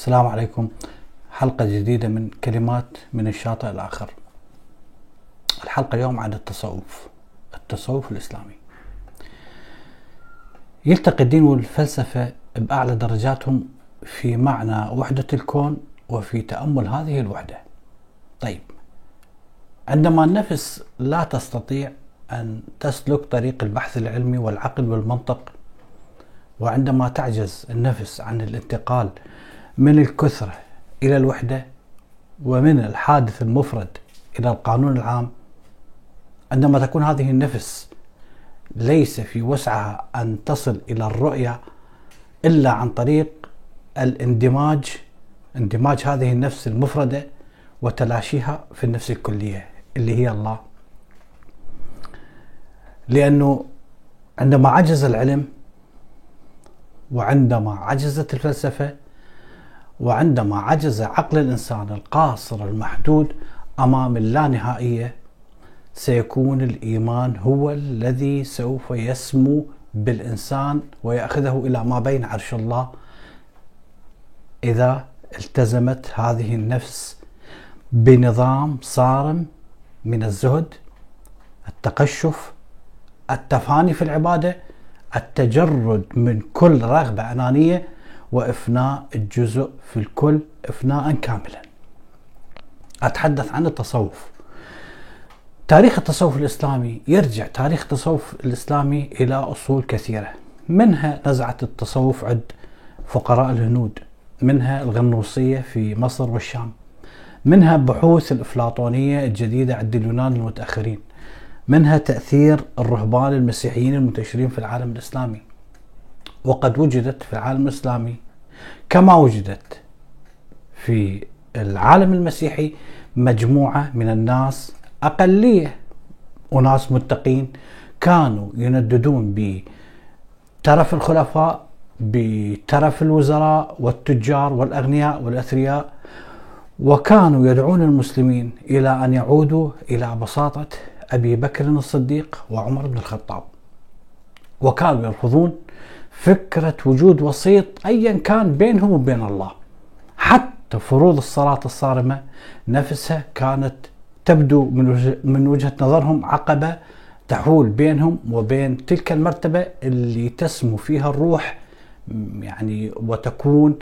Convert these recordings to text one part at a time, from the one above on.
السلام عليكم. حلقة جديدة من كلمات من الشاطئ الآخر. الحلقة اليوم عن التصوف التصوف الإسلامي. يلتقي الدين والفلسفة بأعلى درجاتهم في معنى وحدة الكون وفي تأمل هذه الوحدة. طيب عندما النفس لا تستطيع أن تسلك طريق البحث العلمي والعقل والمنطق وعندما تعجز النفس عن الانتقال من الكثرة إلى الوحدة ومن الحادث المفرد إلى القانون العام. عندما تكون هذه النفس ليس في وسعها أن تصل إلى الرؤية إلا عن طريق الاندماج اندماج هذه النفس المفردة وتلاشيها في النفس الكلية اللي هي الله. لأنه عندما عجز العلم وعندما عجزت الفلسفة وعندما عجز عقل الإنسان القاصر المحدود أمام اللانهائية سيكون الإيمان هو الذي سوف يسمو بالإنسان ويأخذه إلى ما بين عرش الله. إذا التزمت هذه النفس بنظام صارم من الزهد التقشف التفاني في العبادة التجرد من كل رغبة أنانية وإفناء الجزء في الكل افناء كاملا. أتحدث عن التصوف. تاريخ التصوف الإسلامي يرجع تاريخ التصوف الإسلامي إلى أصول كثيرة منها نزعة التصوف عند فقراء الهنود منها الغنوصية في مصر والشام منها بحوث الإفلاطونية الجديدة عند اليونان المتأخرين منها تأثير الرهبان المسيحيين المنتشرين في العالم الإسلامي وقد وجدت في العالم الإسلامي كما وجدت في العالم المسيحي مجموعة من الناس أقلية وناس متقين كانوا ينددون بترف الخلفاء بترف الوزراء والتجار والأغنياء والأثرياء وكانوا يدعون المسلمين إلى أن يعودوا إلى بساطة أبي بكر الصديق وعمر بن الخطاب. وكانوا يرفضون فكرة وجود وسيط أيا كان بينهم وبين الله. حتى فروض الصلاة الصارمة نفسها كانت تبدو من وجهة نظرهم عقبة تحول بينهم وبين تلك المرتبة اللي تسمو فيها الروح يعني وتكون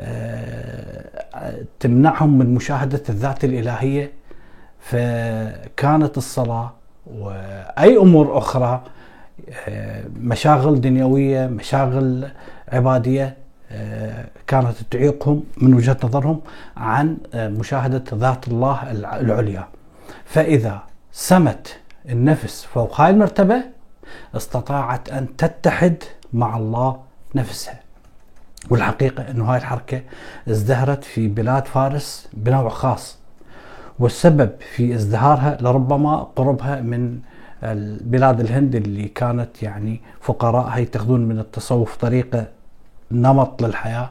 آه، تمنعهم من مشاهدة الذات الإلهية. فكانت الصلاة وأي أمور أخرى مشاغل دنيوية مشاغل عبادية آه، كانت تعيقهم من وجهة نظرهم عن آه، مشاهدة ذات الله العليا. فإذا سمت النفس فوق هاي المرتبة استطاعت أن تتحد مع الله نفسها. والحقيقة إنه هاي الحركة ازدهرت في بلاد فارس بنوع خاص. والسبب في ازدهارها لربما قربها من بلاد الهند اللي كانت يعني فقراء يتخذون من التصوف طريقة نمط للحياة.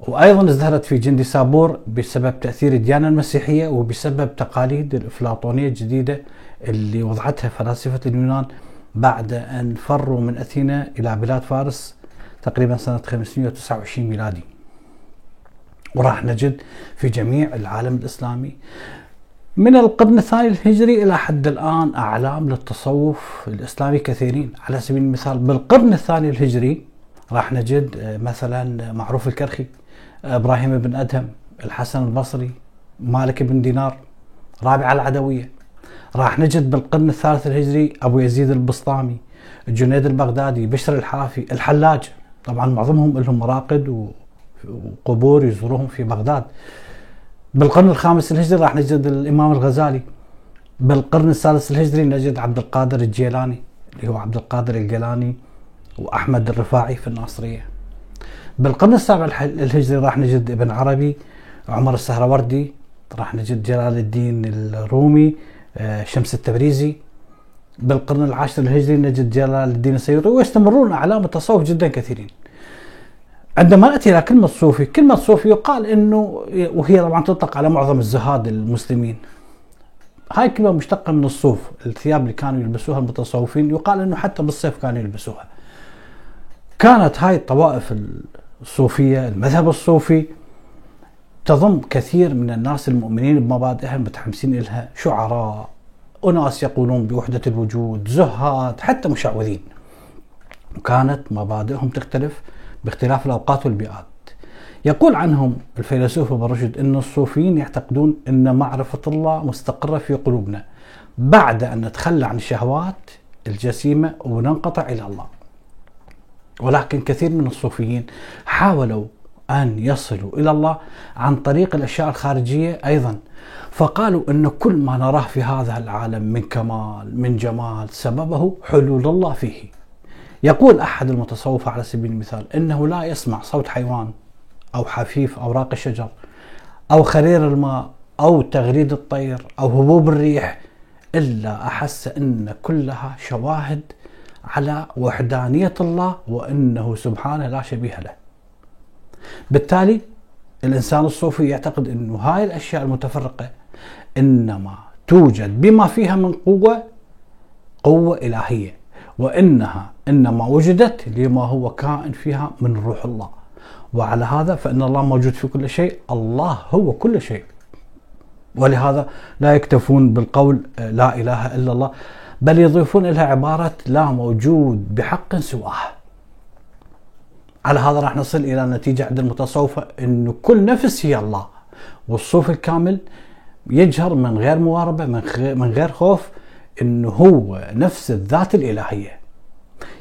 وأيضا ازدهرت في جندي سابور بسبب تأثير الديانة المسيحية وبسبب تقاليد الأفلاطونية الجديدة اللي وضعتها فلاسفة اليونان بعد أن فروا من أثينا إلى بلاد فارس تقريبا سنة 529 ميلادي. وراح نجد في جميع العالم الإسلامي من القرن الثاني الهجري إلى حد الآن أعلام للتصوف الإسلامي كثيرين. على سبيل المثال بالقرن الثاني الهجري راح نجد آه، مثلا معروف الكرخي إبراهيم بن أدهم الحسن البصري مالك بن دينار رابعة العدوية. راح نجد بالقرن الثالث الهجري أبو يزيد البسطامي الجنيد البغدادي بشر الحرافي الحلاج. طبعا معظمهم لهم مراقد وقبور يزوروهم في بغداد. بالقرن الخامس الهجري راح نجد الإمام الغزالي. بالقرن السادس الهجري نجد عبد القادر الجيلاني اللي هو عبد القادر الجيلاني وأحمد الرفاعي في الناصرية. بالقرن السابع الهجري راح نجد ابن عربي عمر السهروردي راح نجد جلال الدين الرومي آه، شمس التبريزي. بالقرن العاشر الهجري نجد جلال الدين السيوطي ويستمرون أعلام التصوف جدا كثيرين. عندما نأتي إلى كلمة صوفي، كلمة صوفي يقال إنه وهي طبعا تطلق على معظم الزهاد المسلمين. هاي كلمة مشتقة من الصوف، الثياب اللي كانوا يلبسوها المتصوفين يقال إنه حتى بالصيف كانوا يلبسوها. كانت هاي الطوائف الصوفية، المذهب الصوفي تضم كثير من الناس المؤمنين بمبادئها المتحمسين لها شعراء أناس يقولون بوحدة الوجود زهاد حتى مشعوذين وكانت مبادئهم تختلف باختلاف الأوقات والبيئات يقول عنهم الفيلسوف ابن رشد أن الصوفيين يعتقدون أن معرفة الله مستقرة في قلوبنا بعد أن نتخلى عن الشهوات الجسيمة وننقطع إلى الله. ولكن كثير من الصوفيين حاولوا أن يصلوا إلى الله عن طريق الأشياء الخارجية أيضا. فقالوا أن كل ما نراه في هذا العالم من كمال من جمال سببه حلول الله فيه. يقول أحد المتصوفة على سبيل المثال أنه لا يسمع صوت حيوان أو حفيف أوراق الشجر أو خرير الماء أو تغريد الطير أو هبوب الريح إلا أحس أن كلها شواهد على وحدانية الله وأنه سبحانه لا شبيه له. بالتالي الإنسان الصوفي يعتقد أنه هاي الأشياء المتفرقة إنما توجد بما فيها من قوة قوة إلهية وإنها إنما وجدت لما هو كائن فيها من روح الله. وعلى هذا فإن الله موجود في كل شيء الله هو كل شيء. ولهذا لا يكتفون بالقول لا إله إلا الله بل يضيفون لها عبارة لا موجود بحق سواه. على هذا راح نصل إلى نتيجة عند المتصوفة أنه كل نفس هي الله. والصوف الكامل يجهر من غير مواربة من غير خوف أنه هو نفس الذات الإلهية.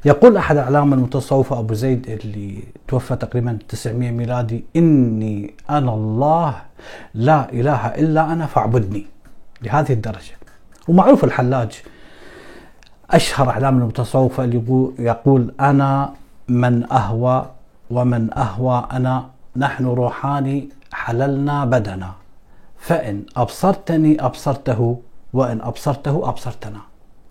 يقول أحد أعلام المتصوفة أبو زيد اللي توفى تقريبا 900 ميلادي إني أنا الله لا إله إلا أنا فاعبدني لهذه الدرجة. ومعروف الحلاج أشهر أعلام المتصوفة اللي يقول أنا من أهوى ومن أهوى أنا نحن روحاني حللنا بدنا فإن أبصرتني أبصرته وإن أبصرته أبصرتنا.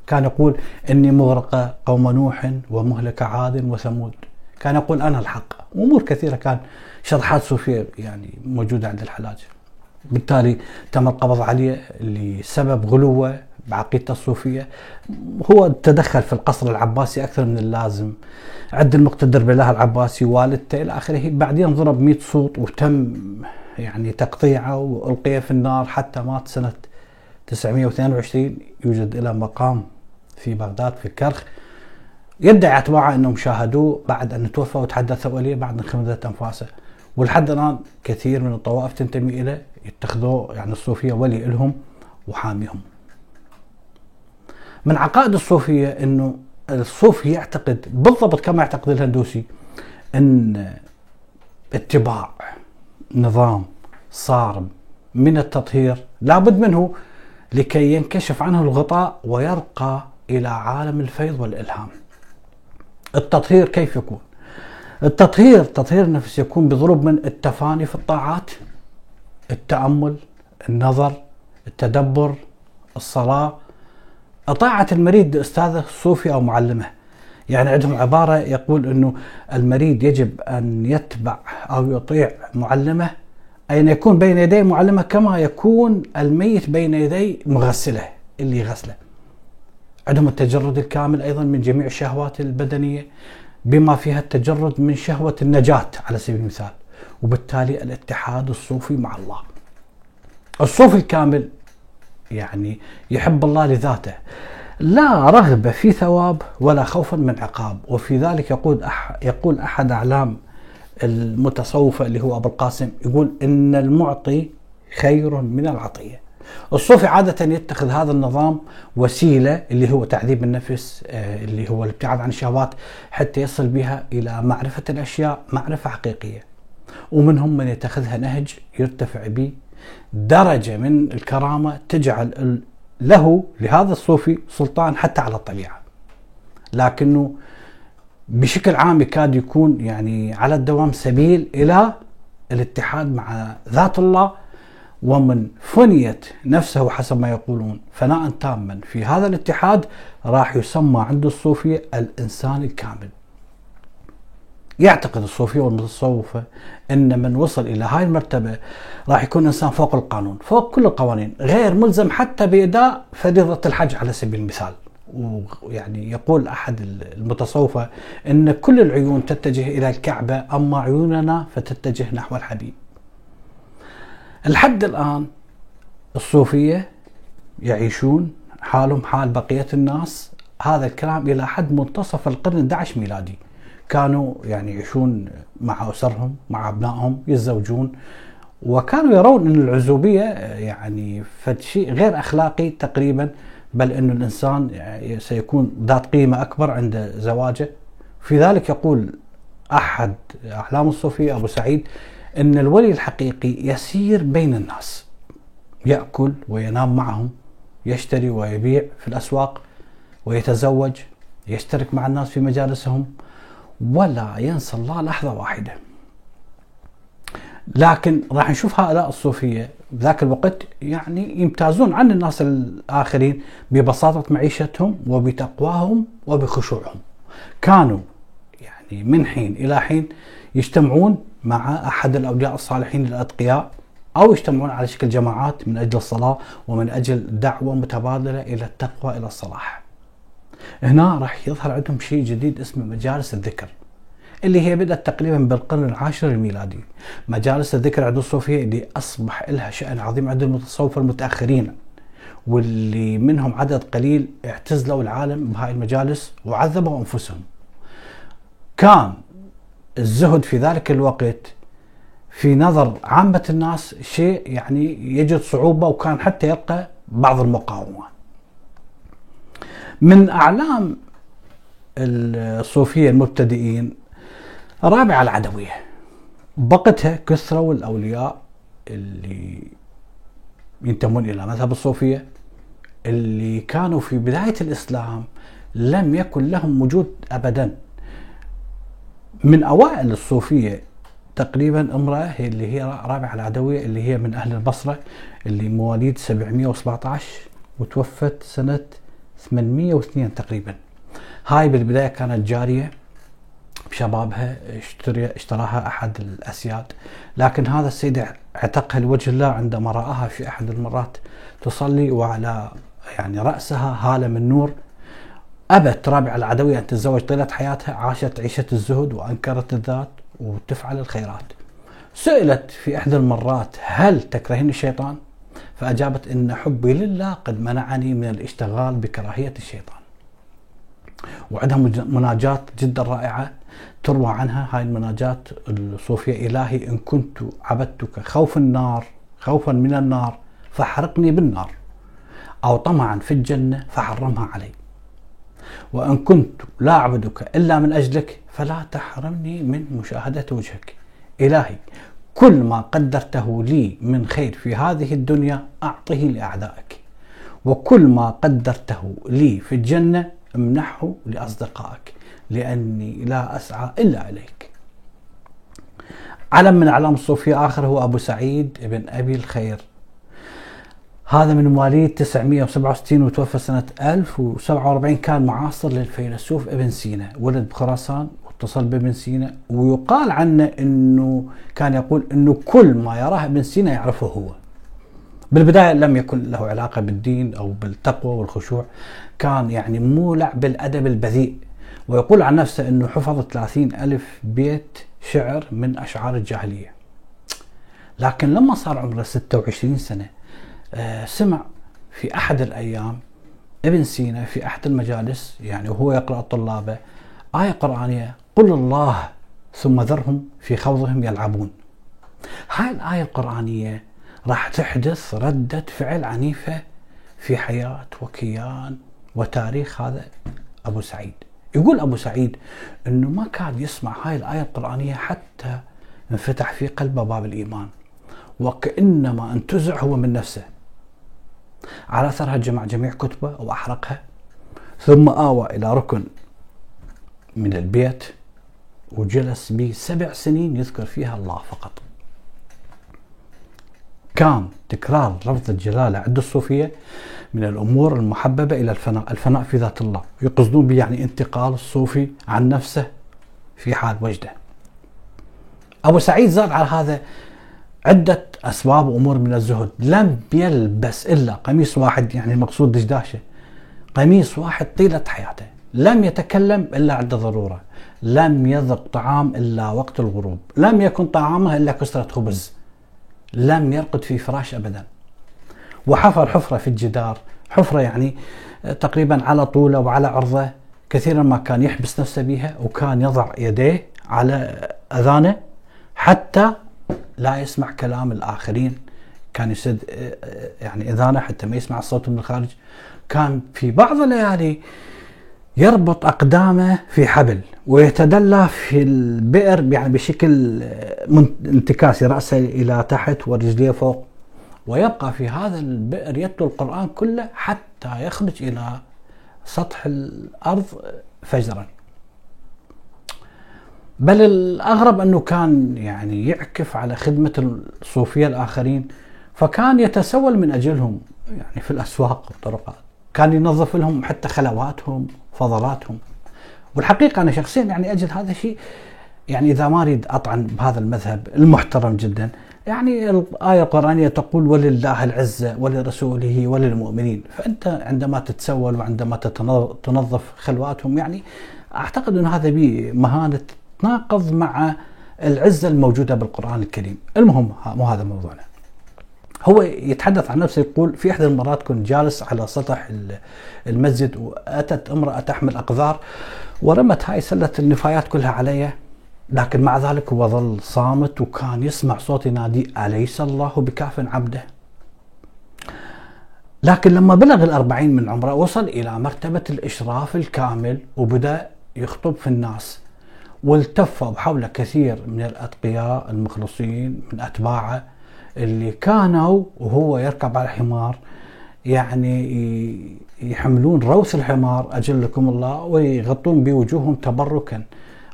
كان يقول إني مغرقة قوم نوح ومهلك عاد وثمود. كان يقول أنا الحق. أمور كثيرة كان شرحات صوفية يعني موجودة عند الحلاج. بالتالي تم القبض عليه لسبب غلوه بعقيدته الصوفية. هو تدخل في القصر العباسي أكثر من اللازم. عد المقتدر بالله العباسي والدته إلى آخره. بعدين ضرب 100 صوت وتم يعني تقطيعه والقي في النار حتى مات سنة 922 يوجد له مقام في بغداد في الكرخ يدعي أتباعه إنهم شاهدوه بعد أن توفى وتحدثوا اليه بعد انخمدت أنفاسه ولحد الآن كثير من الطوائف تنتمي إليه يتخذوه يعني الصوفية ولي لهم وحاميهم. من عقائد الصوفية إنه الصوفي يعتقد بالضبط كما يعتقد الهندوسي إن اتباع نظام صارم من التطهير لابد منه لكي ينكشف عنه الغطاء ويرقى إلى عالم الفيض والإلهام. التطهير كيف يكون؟ التطهير تطهير النفس يكون بضروب من التفاني في الطاعات التأمل النظر التدبر الصلاة طاعة المريض أستاذة الصوفي أو معلمة يعني عندهم عبارة يقول أنه المريض يجب أن يتبع أو يطيع معلمة أين يكون بين يدي معلمة كما يكون الميت بين يدي مغسلة اللي يغسله عندهم التجرد الكامل أيضا من جميع الشهوات البدنية بما فيها التجرد من شهوة النجاة على سبيل المثال. وبالتالي الاتحاد الصوفي مع الله. الصوفي الكامل يعني يحب الله لذاته. لا رغبة في ثواب ولا خوفا من عقاب. وفي ذلك يقول أح يقول أحد أعلام المتصوفة اللي هو أبو القاسم يقول إن المعطي خير من العطية. الصوفي عادة يتخذ هذا النظام وسيلة اللي هو تعذيب النفس آه، اللي هو الابتعاد عن الشهوات حتى يصل بها إلى معرفة الأشياء معرفة حقيقية. ومنهم من يتخذها نهج يرتفع به درجة من الكرامة تجعل له لهذا الصوفي سلطان حتى على الطبيعة. لكنه بشكل عام يكاد يكون يعني على الدوام سبيل إلى الاتحاد مع ذات الله ومن فنيت نفسه حسب ما يقولون. فناء تاما. في هذا الاتحاد راح يسمى عند الصوفية الإنسان الكامل. يعتقد الصوفية والمتصوفة أن من وصل إلى هاي المرتبة راح يكون إنسان فوق القانون فوق كل القوانين غير ملزم حتى بإداء فريضة الحج على سبيل المثال. ويعني يقول أحد المتصوفة أن كل العيون تتجه إلى الكعبة أما عيوننا فتتجه نحو الحبيب لحد الآن الصوفية يعيشون حالهم حال بقية الناس. هذا الكلام إلى حد منتصف القرن 11 ميلادي. كانوا يعني يعيشون مع أسرهم مع أبنائهم يتزوجون وكانوا يرون أن العزوبية يعني فد شيء غير أخلاقي تقريبا بل أن الإنسان سيكون ذات قيمة أكبر عند زواجه. في ذلك يقول أحد أحلام الصوفية أبو سعيد أن الولي الحقيقي يسير بين الناس يأكل وينام معهم يشتري ويبيع في الأسواق ويتزوج يشترك مع الناس في مجالسهم ولا ينسى الله لحظة واحدة. لكن راح نشوف هؤلاء الصوفية ذاك الوقت يعني يمتازون عن الناس الآخرين ببساطة معيشتهم وبتقواهم وبخشوعهم. كانوا يعني من حين إلى حين يجتمعون مع أحد الأولياء الصالحين الأتقياء أو يجتمعون على شكل جماعات من أجل الصلاة ومن أجل دعوة متبادلة إلى التقوى إلى الصلاح. هنا راح يظهر عندهم شيء جديد اسمه مجالس الذكر اللي هي بدأت تقريبا بالقرن العاشر الميلادي. مجالس الذكر عند الصوفية اللي أصبح لها شأن عظيم عند المتصوفة المتأخرين واللي منهم عدد قليل اعتزلوا العالم بهاي المجالس وعذبوا أنفسهم. كان الزهد في ذلك الوقت في نظر عامة الناس شيء يعني يجد صعوبة وكان حتى يلقى بعض المقاومة. من أعلام الصوفية المبتدئين رابعة العدوية. بقتها كثروا الأولياء اللي ينتمون إلى مذهب الصوفية اللي كانوا في بداية الإسلام لم يكن لهم وجود أبدا. من أوائل الصوفية تقريبا امرأة هي اللي هي رابعة العدوية اللي هي من أهل البصرة اللي مواليد 717 وتوفت سنة 802 تقريبا. هاي بالبداية كانت جارية بشبابها اشتري اشتراها أحد الأسياد. لكن هذا السيد اعتقها لوجه الله عندما رآها في أحد المرات تصلي وعلى يعني رأسها هالة من نور أبت رابعة العدوية أن تتزوج طيلة حياتها عاشت عيشة الزهد وأنكرت الذات وتفعل الخيرات. سئلت في إحدى المرات هل تكرهين الشيطان؟ فأجابت إن حبي لله قد منعني من الاشتغال بكراهية الشيطان. وعندها مناجات جدا رائعة تروى عنها. هاي المناجات الصوفية إلهي إن كنت عبدتك خوف النار خوفا من النار فاحرقني بالنار. أو طمعا في الجنة فحرمها علي. وإن كنت لا أعبدك إلا من أجلك فلا تحرمني من مشاهدة وجهك. إلهي كل ما قدرته لي من خير في هذه الدنيا أعطه لأعدائك. وكل ما قدرته لي في الجنة امنحه لأصدقائك لأني لا أسعى إلا إليك. علم من أعلام الصوفية آخر هو أبو سعيد بن أبي الخير. هذا من مواليد 967 وتوفى سنة 1047 كان معاصر للفيلسوف ابن سينا ولد بخراسان واتصل بابن سينا ويقال عنه إنه كان يقول إنه كل ما يراه ابن سينا يعرفه هو. بالبداية لم يكن له علاقة بالدين أو بالتقوى والخشوع كان يعني مولع بالأدب البذيء ويقول عن نفسه أنه حفظ 30 ألف بيت شعر من أشعار الجاهلية. لكن لما صار عمره 26 سنة سمع في أحد الأيام ابن سينا في أحد المجالس يعني وهو يقرأ طلابه آية قرآنية قل الله ثم ذرهم في خوضهم يلعبون. هاي الآية القرآنية راح تحدث ردة فعل عنيفة في حياة وكيان وتاريخ هذا أبو سعيد. يقول أبو سعيد أنه ما كان يسمع هاي الآية القرآنية حتى انفتح في قلبه باب الإيمان وكأنما انتزع هو من نفسه. على أثرها جمع جميع كتبه وأحرقها. ثم آوى إلى ركن من البيت وجلس به سبع سنين يذكر فيها الله فقط. كان تكرار لفظ الجلالة عند الصوفية من الأمور المحببة إلى الفناء الفناء في ذات الله. يقصدون به يعني انتقال الصوفي عن نفسه في حال وجده. أبو سعيد زاد على هذا عدة أسباب وأمور من الزهد. لم يلبس إلا قميص واحد يعني المقصود دشداشة قميص واحد طيلة حياته. لم يتكلم إلا عند ضرورة. لم يذق طعام إلا وقت الغروب. لم يكن طعامه إلا كسرة خبز. لم يرقد في فراش أبدا. وحفر حفرة في الجدار. حفرة يعني تقريبا على طوله وعلى عرضه. كثيرا ما كان يحبس نفسه بها وكان يضع يديه على أذانه. حتى لا يسمع كلام الآخرين. كان يسد يعني اذانه حتى ما يسمع الصوت من الخارج. كان في بعض الليالي يربط أقدامه في حبل ويتدلى في البئر يعني بشكل انتكاسي رأسه إلى تحت ورجليه فوق. ويبقى في هذا البئر يتلو القرآن كله حتى يخرج إلى سطح الأرض فجرا. بل الأغرب أنه كان يعني يعكف على خدمة الصوفية الآخرين فكان يتسول من أجلهم يعني في الأسواق والطرقات. كان ينظف لهم حتى خلواتهم فضلاتهم. والحقيقة أنا شخصيا يعني أجد هذا الشيء يعني إذا ما أريد أطعن بهذا المذهب المحترم جدا يعني الآية القرآنية تقول ولله العزه ولرسوله وللمؤمنين فأنت عندما تتسول وعندما تنظف خلواتهم يعني أعتقد أن هذا بمهانة تتناقض مع العزة الموجودة بالقرآن الكريم. المهم مو هذا موضوعنا. هو يتحدث عن نفسه يقول في احدى المرات كنت جالس على سطح المسجد وأتت امرأة تحمل أقذار ورمت هاي سلة النفايات كلها علي. لكن مع ذلك هو ظل صامت وكان يسمع صوت ينادي أليس الله بكاف عبده؟ لكن لما بلغ الأربعين من عمره وصل إلى مرتبة الإشراف الكامل وبدأ يخطب في الناس. والتفوا حوله كثير من الأتقياء المخلصين من أتباعه اللي كانوا وهو يركب على الحمار يعني يحملون روث الحمار أجلكم الله ويغطون بوجوههم تبركا.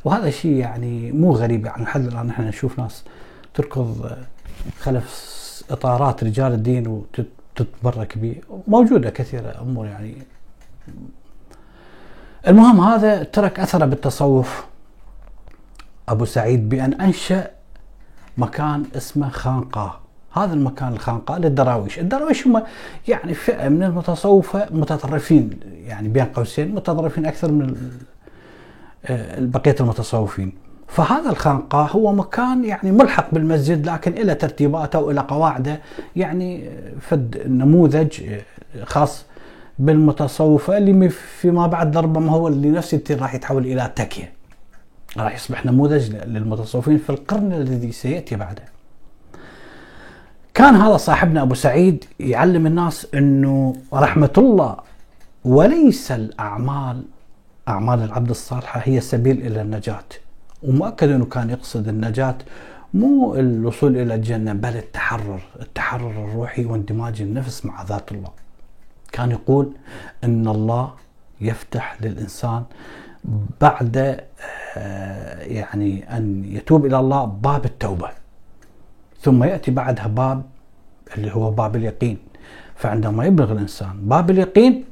وهذا شيء يعني مو غريب يعني لحد الآن إحنا نشوف ناس تركض خلف إطارات رجال الدين وتتبرك به. موجودة كثيرة أمور يعني. المهم هذا ترك أثره بالتصوف. أبو سعيد بأن أنشأ مكان اسمه خانقاه. هذا المكان الخانقاء للدراويش. الدراويش هم يعني فئة من المتصوفة متطرفين يعني بين قوسين متطرفين أكثر من آه، بقية المتصوفين. فهذا الخانقاه هو مكان يعني ملحق بالمسجد لكن إلى ترتيباته وإلى قواعده يعني فد نموذج آه، خاص بالمتصوفة اللي فيما بعد ربما هو اللي نفسه راح يتحول إلى تكية. راح يصبح نموذج للمتصوفين في القرن الذي سيأتي بعده. كان هذا صاحبنا أبو سعيد يعلم الناس إنه رحمة الله وليس الأعمال أعمال العبد الصالحة هي السبيل إلى النجاة. ومؤكد إنه كان يقصد النجاة مو الوصول إلى الجنة بل التحرر التحرر الروحي واندماج النفس مع ذات الله. كان يقول إن الله يفتح للإنسان بعد آه، يعني أن يتوب إلى الله باب التوبة. ثم يأتي بعدها باب اللي هو باب اليقين. فعندما يبلغ الإنسان باب اليقين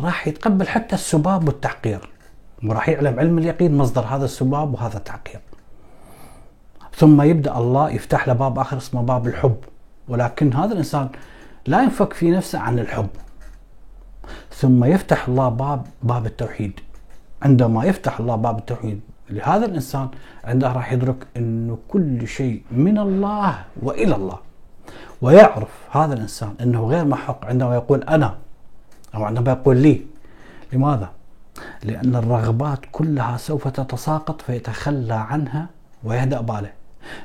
راح يتقبل حتى السباب والتحقير وراح يعلم علم اليقين مصدر هذا السباب وهذا التحقير ثم يبدأ الله يفتح له باب آخر اسمه باب الحب. ولكن هذا الإنسان لا ينفك في نفسه عن الحب. ثم يفتح الله باب باب التوحيد. عندما يفتح الله باب التوحيد لهذا الإنسان عنده راح يدرك إنه كل شيء من الله وإلى الله. ويعرف هذا الإنسان إنه غير محق عندما يقول أنا أو عندما يقول لي. لماذا؟ لأن الرغبات كلها سوف تتساقط فيتخلى عنها ويهدأ باله.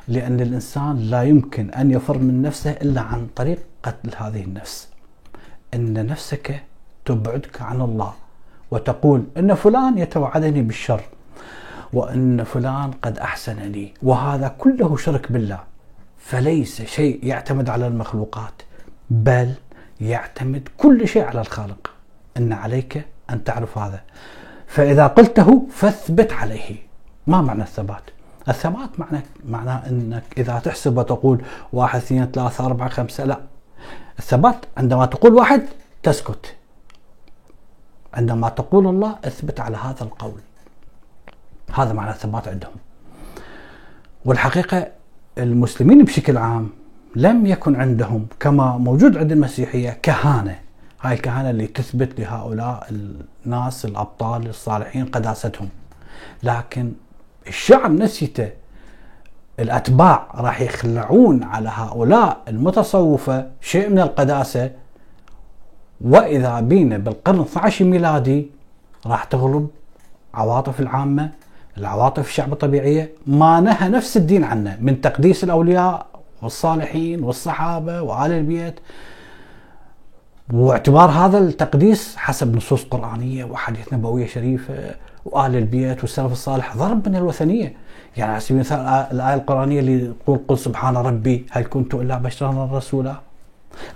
لأن الإنسان لا يمكن أن يفر من نفسه إلا عن طريق قتل هذه النفس. إن نفسك تبعدك عن الله. وتقول إن فلان يتوعدني بالشر وأن فلان قد أحسن لي وهذا كله شرك بالله. فليس شيء يعتمد على المخلوقات بل يعتمد كل شيء على الخالق. أن عليك أن تعرف هذا. فإذا قلته فاثبت عليه. ما معنى الثبات؟ الثبات معنى معناه أنك إذا تحسب وتقول واحد اثنين ثلاثة أربعة خمسة لا. الثبات عندما تقول واحد تسكت. عندما تقول الله اثبت على هذا القول. هذا معنى الثبات عندهم. والحقيقة المسلمين بشكل عام لم يكن عندهم كما موجود عند المسيحية كهانة. هاي الكهانة اللي تثبت لهؤلاء الناس الأبطال الصالحين قداستهم. لكن الشعب نسيته الأتباع راح يخلعون على هؤلاء المتصوفة شيء من القداسة وإذا بينا بالقرن 12 ميلادي راح تغلب عواطف العامة العواطف الشعب الطبيعية. ما نهى نفس الدين عنه من تقديس الأولياء والصالحين والصحابة وآل البيت. واعتبار هذا التقديس حسب نصوص قرآنية وحديث نبوية شريفة وآل البيت والسلف الصالح ضرب من الوثنية. يعني على سبيل المثال الآية القرآنية اللي تقول قل سبحان ربي هل كنت إلا بشرا رسولا؟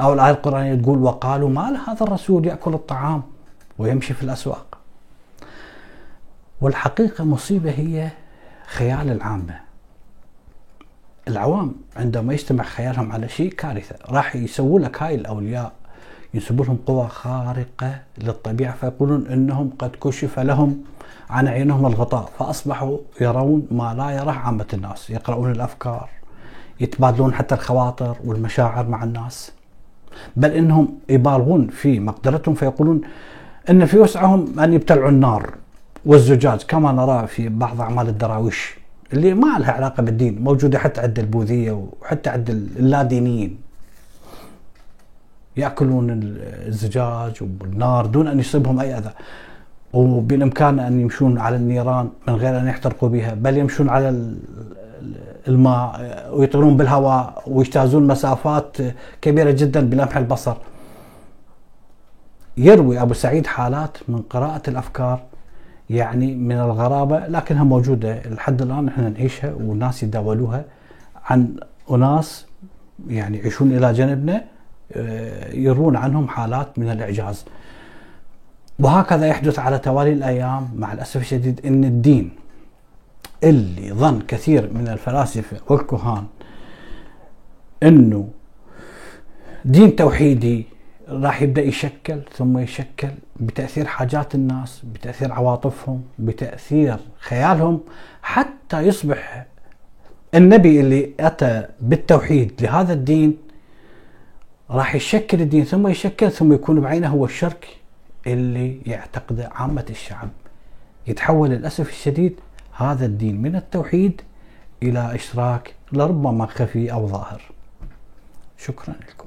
أو الآية القرآنية تقول وقالوا ما لهذا الرسول يأكل الطعام ويمشي في الأسواق. والحقيقة مصيبة هي خيال العامة. العوام عندما يجتمع خيالهم على شيء كارثة راح يسووا لك هاي الأولياء ينسبوا لهم قوى خارقة للطبيعة فيقولون أنهم قد كشف لهم عن عينهم الغطاء فأصبحوا يرون ما لا يراه عامة الناس يقرؤون الأفكار يتبادلون حتى الخواطر والمشاعر مع الناس. بل إنهم يبالغون في مقدرتهم فيقولون إن في وسعهم أن يبتلعوا النار والزجاج كما نرى في بعض أعمال الدراويش اللي ما لها علاقة بالدين موجودة حتى عند البوذية وحتى عند اللادينيين. يأكلون الزجاج والنار دون أن يصيبهم أي أذى. وبالإمكان أن يمشون على النيران من غير أن يحترقوا بها بل يمشون على الماء ويطيرون بالهواء ويجتازون مسافات كبيرة جدا بلمح البصر يروي أبو سعيد حالات من قراءة الأفكار يعني من الغرابة لكنها موجودة لحد الآن إحنا نعيشها والناس يتداولوها عن أناس يعني يعيشون إلى جنبنا آه، يرون عنهم حالات من الإعجاز. وهكذا يحدث على توالي الأيام مع الأسف الشديد إن الدين اللي ظن كثير من الفلاسفة والكهان إنه دين توحيدي راح يبدأ يشكل ثم يشكل بتأثير حاجات الناس بتأثير عواطفهم بتأثير خيالهم حتى يصبح النبي اللي أتى بالتوحيد لهذا الدين راح يشكل الدين ثم يشكل ثم يكون بعينه هو الشرك اللي يعتقده عامة الشعب. يتحول للأسف الشديد هذا الدين من التوحيد إلى إشراك لربما خفي أو ظاهر. شكرا لكم.